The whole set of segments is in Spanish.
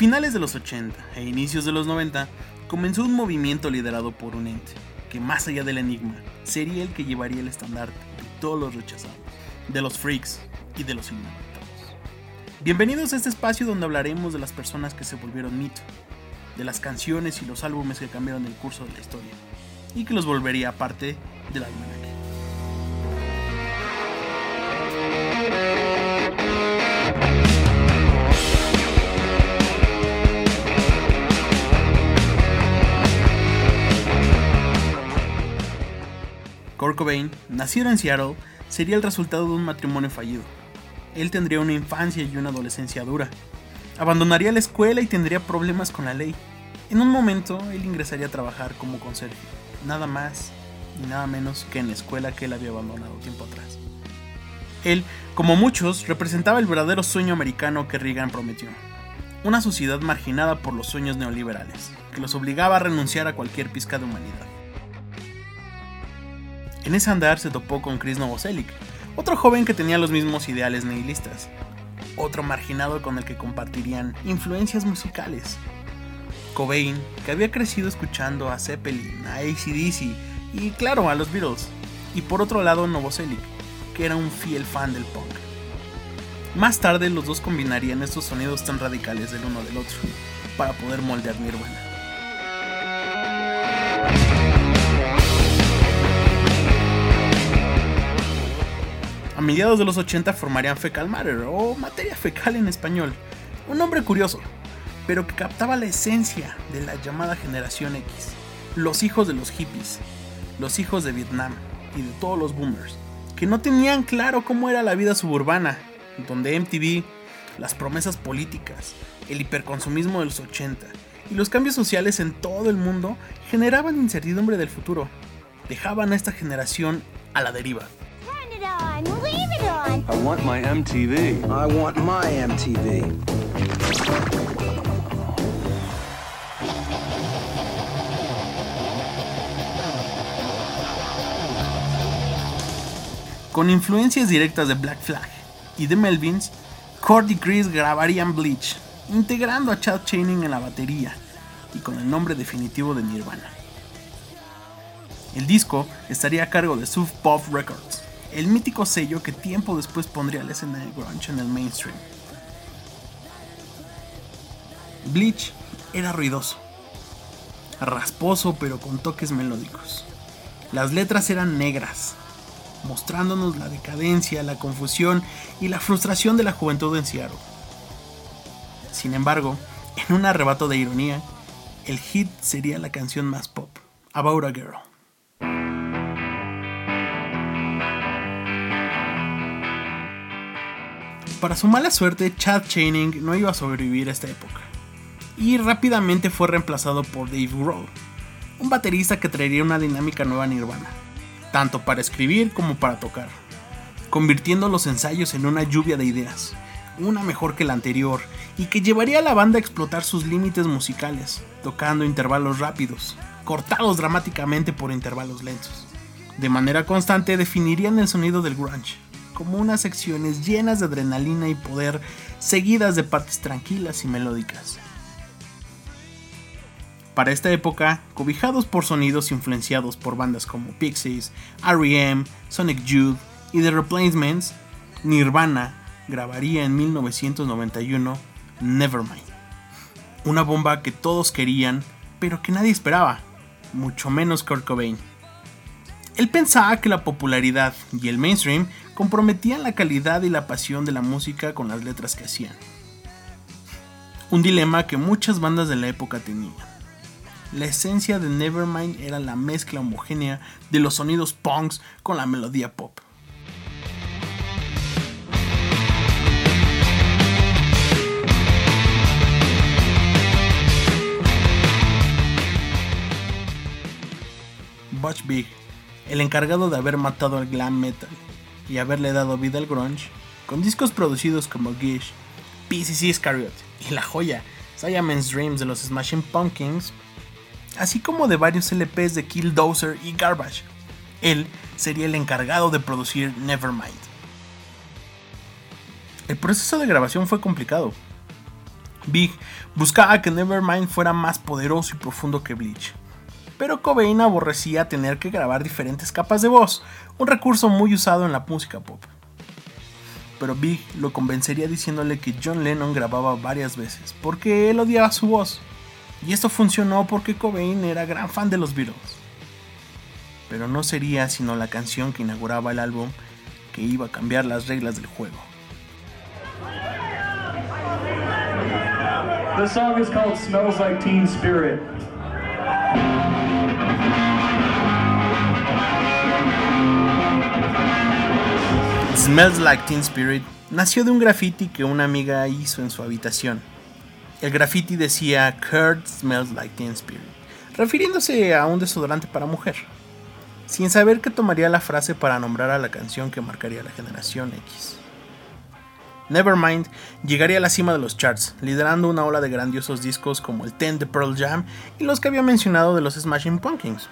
finales de los 80 e inicios de los 90 comenzó un movimiento liderado por un ente que más allá del enigma sería el que llevaría el estandarte de todos los rechazados, de los freaks y de los inadaptados. Bienvenidos a este espacio donde hablaremos de las personas que se volvieron mito, de las canciones y los álbumes que cambiaron el curso de la historia y que los volvería parte del almanaque. Kurt Cobain, nacido en Seattle, sería el resultado de un matrimonio fallido. Él tendría una infancia y una adolescencia dura. Abandonaría la escuela y tendría problemas con la ley. En un momento, él ingresaría a trabajar como conserje, nada más y nada menos que en la escuela que él había abandonado tiempo atrás. Él, como muchos, representaba el verdadero sueño americano que Reagan prometió. Una sociedad marginada por los sueños neoliberales, que los obligaba a renunciar a cualquier pizca de humanidad. En ese andar se topó con Chris Novoselic, otro joven que tenía los mismos ideales nihilistas, otro marginado con el que compartirían influencias musicales. Cobain, que había crecido escuchando a Zeppelin, a ACDC y claro a los Beatles, y por otro lado Novoselic, que era un fiel fan del punk. Más tarde los dos combinarían estos sonidos tan radicales del uno del otro para poder moldear Nirvana. A mediados de los 80 formarían Fecal Matter, o materia fecal en español, un nombre curioso, pero que captaba la esencia de la llamada generación X, los hijos de los hippies, los hijos de Vietnam y de todos los boomers, que no tenían claro cómo era la vida suburbana, donde MTV, las promesas políticas, el hiperconsumismo de los 80 y los cambios sociales en todo el mundo generaban incertidumbre del futuro, dejaban a esta generación a la deriva. I want my MTV. I want my MTV. Con influencias directas de Black Flag y de Melvins, Kurt y Chris grabarían Bleach, integrando a Chad Channing en la batería y con el nombre definitivo de Nirvana. El disco estaría a cargo de Sub Pop Records, el mítico sello que tiempo después pondría la escena de grunge en el mainstream. Bleach era ruidoso, rasposo pero con toques melódicos. Las letras eran negras, mostrándonos la decadencia, la confusión y la frustración de la juventud en Seattle. Sin embargo, en un arrebato de ironía, el hit sería la canción más pop, About a Girl. Para su mala suerte, Chad Channing no iba a sobrevivir a esta época, y rápidamente fue reemplazado por Dave Grohl, un baterista que traería una dinámica nueva a Nirvana, tanto para escribir como para tocar, convirtiendo los ensayos en una lluvia de ideas, una mejor que la anterior, y que llevaría a la banda a explotar sus límites musicales, tocando intervalos rápidos, cortados dramáticamente por intervalos lentos. De manera constante definirían el sonido del grunge, como unas secciones llenas de adrenalina y poder, seguidas de partes tranquilas y melódicas. Para esta época, cobijados por sonidos influenciados por bandas como Pixies, R.E.M., Sonic Youth y The Replacements, Nirvana grabaría en 1991 Nevermind. Una bomba que todos querían, pero que nadie esperaba, mucho menos Kurt Cobain. Él pensaba que la popularidad y el mainstream comprometían la calidad y la pasión de la música con las letras que hacían. Un dilema que muchas bandas de la época tenían. La esencia de Nevermind era la mezcla homogénea de los sonidos punks con la melodía pop. Butch Big, el encargado de haber matado al glam metal y haberle dado vida al grunge, con discos producidos como Gish, PCC Iscariot y la joya Siamese Dreams de los Smashing Pumpkins, así como de varios LPs de Killdozer y Garbage. Él sería el encargado de producir Nevermind. El proceso de grabación fue complicado. Big buscaba que Nevermind fuera más poderoso y profundo que Bleach. Pero Cobain aborrecía tener que grabar diferentes capas de voz, un recurso muy usado en la música pop. Pero Big lo convencería diciéndole que John Lennon grababa varias veces, porque él odiaba su voz. Y esto funcionó porque Cobain era gran fan de los Beatles. Pero no sería sino la canción que inauguraba el álbum que iba a cambiar las reglas del juego. The song is called Smells Like Teen Spirit. Smells Like Teen Spirit nació de un graffiti que una amiga hizo en su habitación. El graffiti decía Kurt Smells Like Teen Spirit, refiriéndose a un desodorante para mujer, sin saber que tomaría la frase para nombrar a la canción que marcaría la generación X. Nevermind llegaría a la cima de los charts, liderando una ola de grandiosos discos como el Ten de Pearl Jam y los que había mencionado de los Smashing Pumpkins.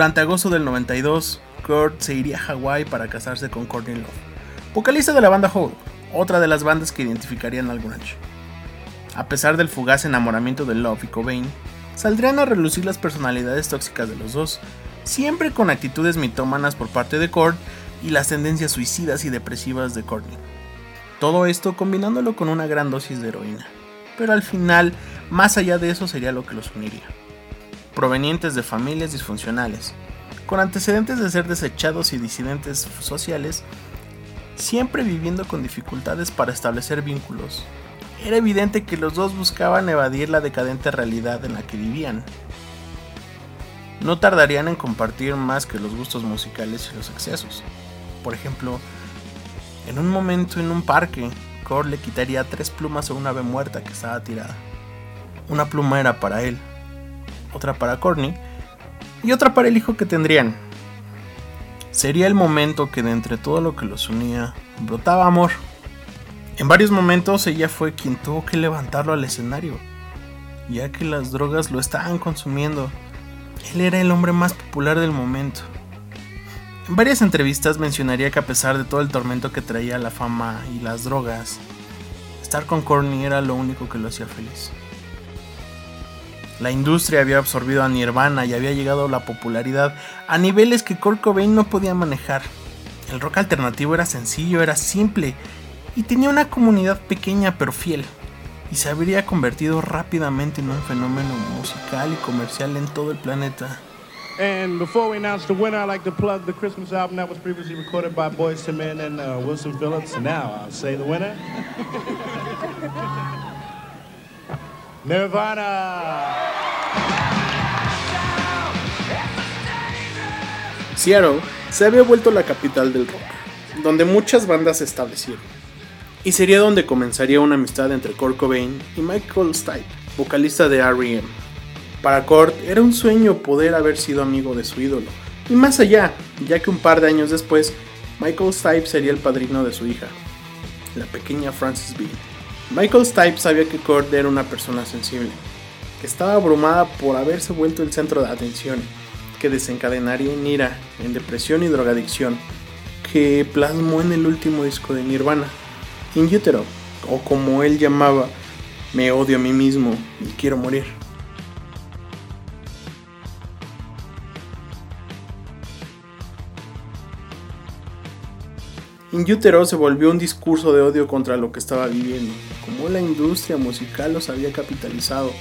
Durante agosto del 92, Kurt se iría a Hawái para casarse con Courtney Love, vocalista de la banda Hole, otra de las bandas que identificarían al grunge. A pesar del fugaz enamoramiento de Love y Cobain, saldrían a relucir las personalidades tóxicas de los dos, siempre con actitudes mitómanas por parte de Kurt y las tendencias suicidas y depresivas de Courtney. Todo esto combinándolo con una gran dosis de heroína. Pero al final, más allá de eso sería lo que los uniría provenientes de familias disfuncionales, con antecedentes de ser desechados y disidentes sociales, siempre viviendo con dificultades para establecer vínculos. Era evidente que los dos buscaban evadir la decadente realidad en la que vivían. No tardarían en compartir más que los gustos musicales y los excesos. Por ejemplo, en un momento en un parque, Core le quitaría tres plumas a una ave muerta que estaba tirada. Una pluma era para él, otra para Courtney y otra para el hijo que tendrían. Sería el momento que de entre todo lo que los unía brotaba amor. En varios momentos ella fue quien tuvo que levantarlo al escenario, ya que las drogas lo estaban consumiendo. Él era el hombre más popular del momento. En varias entrevistas mencionaría que a pesar de todo el tormento que traía la fama y las drogas, estar con Courtney era lo único que lo hacía feliz. La industria había absorbido a Nirvana y había llegado la popularidad a niveles que Kurt Cobain no podía manejar. El rock alternativo era sencillo, era simple y tenía una comunidad pequeña pero fiel. Y se habría convertido rápidamente en un fenómeno musical y comercial en todo el planeta. And before we announce the winner, I'd like to plug the Christmas album that was previously recorded by Boyz II Men and uh, Wilson Phillips. Now I'll say the winner. Nirvana. Seattle se había vuelto la capital del rock, donde muchas bandas se establecieron. Y sería donde comenzaría una amistad entre Kurt Cobain y Michael Stipe, vocalista de R.E.M. Para Kurt era un sueño poder haber sido amigo de su ídolo, y más allá, ya que un par de años después, Michael Stipe sería el padrino de su hija, la pequeña Frances Bean. Michael Stipe sabía que Kurt era una persona sensible, que estaba abrumada por haberse vuelto el centro de atención, que desencadenaría en ira, en depresión y drogadicción, que plasmó en el último disco de Nirvana, In Utero, o como él llamaba, me odio a mí mismo y quiero morir. In Utero se volvió un discurso de odio contra lo que estaba viviendo, como la industria musical los había capitalizado.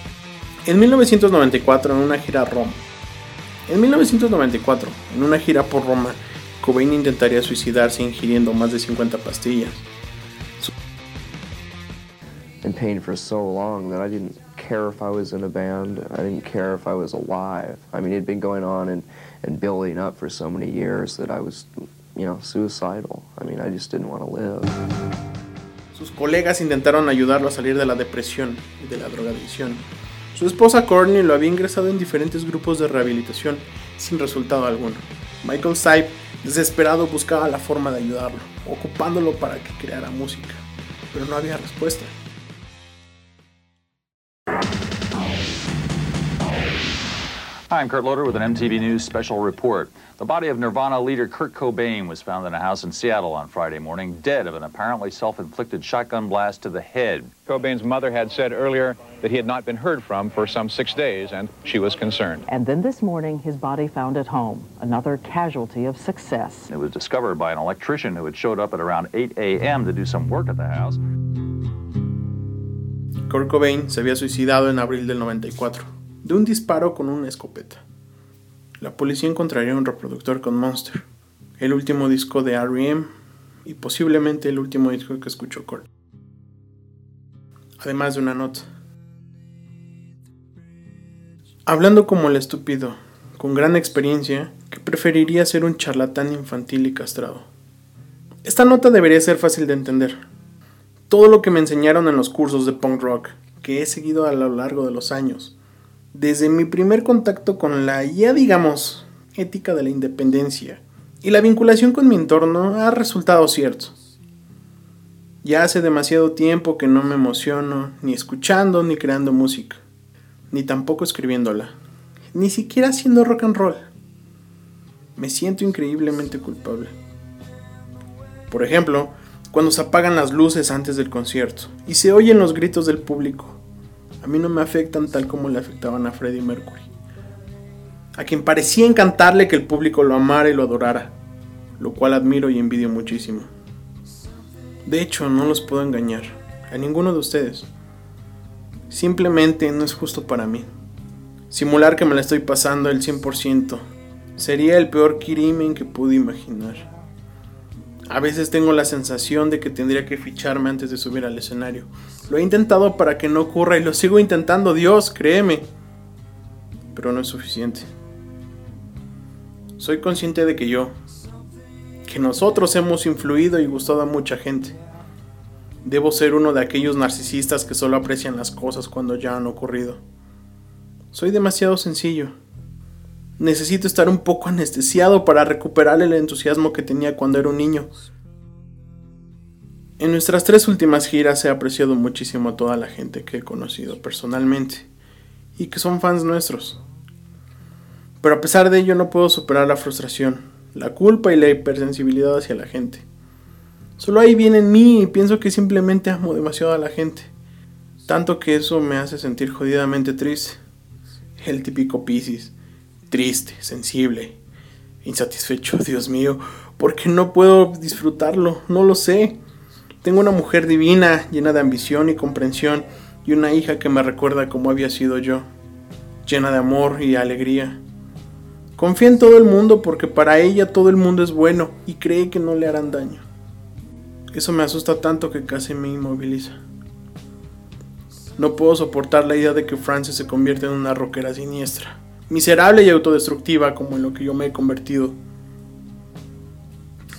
En 1994, en una gira a Roma, en 1994, en una gira por Roma, Cobain intentaría suicidarse ingiriendo más de 50 pastillas. in pain for so long that I didn't care if I was in a band. I didn't care if I was alive. I mean, it had been going on and, and building up for so many years that I was, you know, suicidal. I mean, I just didn't want to live. Sus colegas intentaron ayudarlo a salir de la depresión y de la drogadicción. Su esposa Courtney lo había ingresado en diferentes grupos de rehabilitación sin resultado alguno. Michael Stipe Desesperado buscaba la forma de ayudarlo, ocupándolo para que creara música, pero no había respuesta. Hi, I'm Kurt Loder with an MTV News special report. The body of Nirvana leader Kurt Cobain was found in a house in Seattle on Friday morning, dead of an apparently self inflicted shotgun blast to the head. Cobain's mother had said earlier that he had not been heard from for some six days, and she was concerned. And then this morning, his body found at home, another casualty of success. It was discovered by an electrician who had showed up at around 8 a.m. to do some work at the house. Kurt Cobain se había suicidado en abril del 94. De un disparo con una escopeta. La policía encontraría un reproductor con Monster, el último disco de R.E.M. y posiblemente el último disco que escuchó Kurt. Además de una nota. Hablando como el estúpido, con gran experiencia, que preferiría ser un charlatán infantil y castrado. Esta nota debería ser fácil de entender. Todo lo que me enseñaron en los cursos de punk rock, que he seguido a lo largo de los años, desde mi primer contacto con la ya digamos ética de la independencia y la vinculación con mi entorno ha resultado cierto. Ya hace demasiado tiempo que no me emociono ni escuchando ni creando música, ni tampoco escribiéndola, ni siquiera haciendo rock and roll. Me siento increíblemente culpable. Por ejemplo, cuando se apagan las luces antes del concierto y se oyen los gritos del público a mí no me afectan tal como le afectaban a Freddie Mercury, a quien parecía encantarle que el público lo amara y lo adorara, lo cual admiro y envidio muchísimo. De hecho, no los puedo engañar, a ninguno de ustedes. Simplemente no es justo para mí. Simular que me la estoy pasando el 100% sería el peor crimen que pude imaginar. A veces tengo la sensación de que tendría que ficharme antes de subir al escenario. Lo he intentado para que no ocurra y lo sigo intentando, Dios, créeme. Pero no es suficiente. Soy consciente de que yo, que nosotros hemos influido y gustado a mucha gente. Debo ser uno de aquellos narcisistas que solo aprecian las cosas cuando ya han ocurrido. Soy demasiado sencillo. Necesito estar un poco anestesiado para recuperar el entusiasmo que tenía cuando era un niño. En nuestras tres últimas giras he apreciado muchísimo a toda la gente que he conocido personalmente y que son fans nuestros. Pero a pesar de ello no puedo superar la frustración, la culpa y la hipersensibilidad hacia la gente. Solo ahí viene en mí y pienso que simplemente amo demasiado a la gente. Tanto que eso me hace sentir jodidamente triste. El típico Piscis triste, sensible, insatisfecho, Dios mío, porque no puedo disfrutarlo, no lo sé. Tengo una mujer divina, llena de ambición y comprensión, y una hija que me recuerda cómo había sido yo, llena de amor y alegría. Confía en todo el mundo porque para ella todo el mundo es bueno y cree que no le harán daño. Eso me asusta tanto que casi me inmoviliza. No puedo soportar la idea de que Frances se convierta en una roquera siniestra miserable y autodestructiva como en lo que yo me he convertido.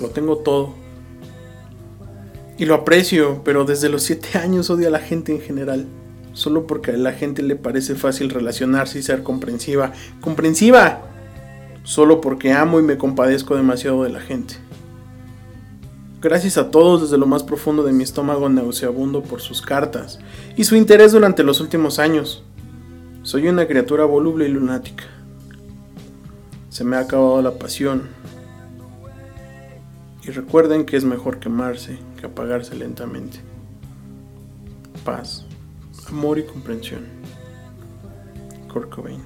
Lo tengo todo. Y lo aprecio, pero desde los 7 años odio a la gente en general. Solo porque a la gente le parece fácil relacionarse y ser comprensiva. ¡Comprensiva! Solo porque amo y me compadezco demasiado de la gente. Gracias a todos desde lo más profundo de mi estómago nauseabundo por sus cartas y su interés durante los últimos años. Soy una criatura voluble y lunática. Se me ha acabado la pasión. Y recuerden que es mejor quemarse que apagarse lentamente. Paz, amor y comprensión. Kurt Cobain.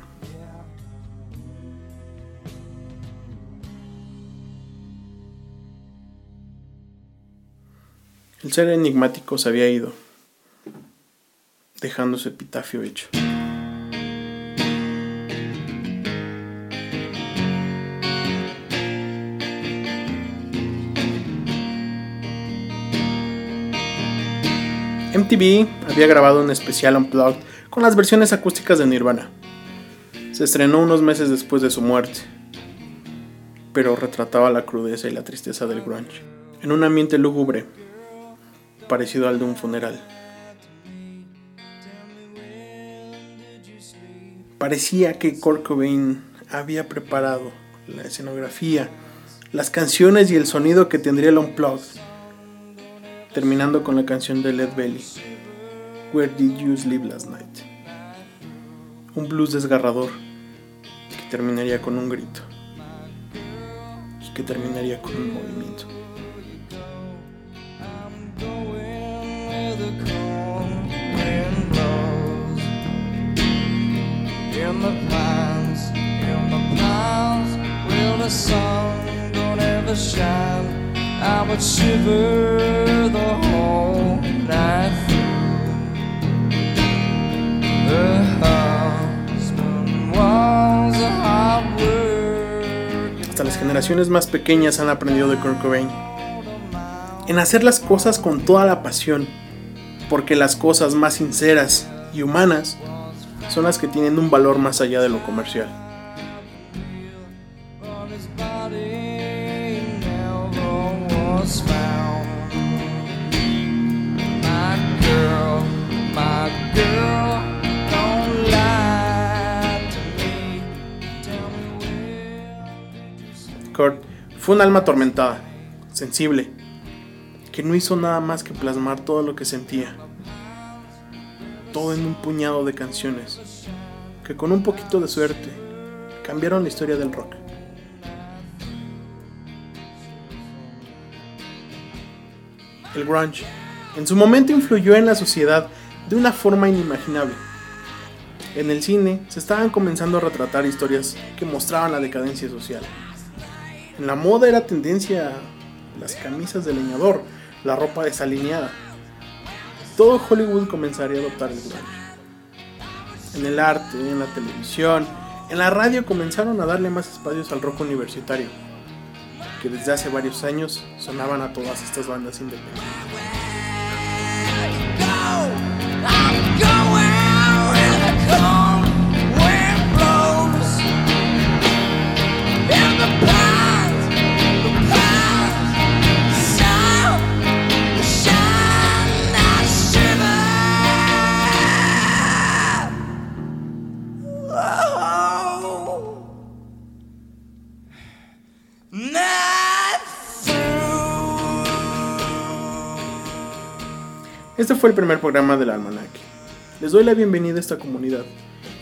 El ser enigmático se había ido, dejando su epitafio hecho. MTV había grabado un especial Unplugged con las versiones acústicas de Nirvana. Se estrenó unos meses después de su muerte, pero retrataba la crudeza y la tristeza del grunge, en un ambiente lúgubre, parecido al de un funeral. Parecía que Kurt Cobain había preparado la escenografía, las canciones y el sonido que tendría el Unplugged. Terminando con la canción de Led Belly, Where Did You Sleep Last Night? Un blues desgarrador que terminaría con un grito y que terminaría con un movimiento. in the pines, in the pines, where the sun don't ever shine. I would shiver the whole night through. Her husband was a hard worker. Hasta las generaciones más pequeñas han aprendido de Kurt Cobain. En hacer las cosas con toda la pasión, porque las cosas más sinceras y humanas son las que tienen un valor más allá de lo comercial. Fue un alma atormentada, sensible, que no hizo nada más que plasmar todo lo que sentía. Todo en un puñado de canciones, que con un poquito de suerte cambiaron la historia del rock. El grunge en su momento influyó en la sociedad de una forma inimaginable. En el cine se estaban comenzando a retratar historias que mostraban la decadencia social. En la moda era tendencia las camisas de leñador, la ropa desalineada. Todo Hollywood comenzaría a adoptar el grunge. En el arte, en la televisión, en la radio comenzaron a darle más espacios al rock universitario, que desde hace varios años sonaban a todas estas bandas independientes. Este fue el primer programa del Almanaque. Les doy la bienvenida a esta comunidad.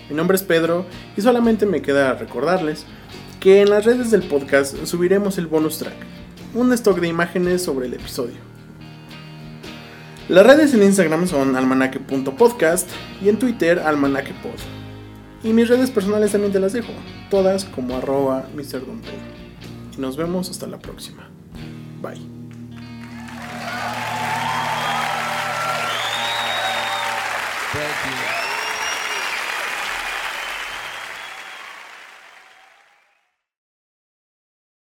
Mi nombre es Pedro y solamente me queda recordarles que en las redes del podcast subiremos el bonus track, un stock de imágenes sobre el episodio. Las redes en Instagram son almanaque.podcast y en Twitter almanaquepod. Y mis redes personales también te las dejo, todas como arroba Mr. Y nos vemos hasta la próxima. Bye. Thank you.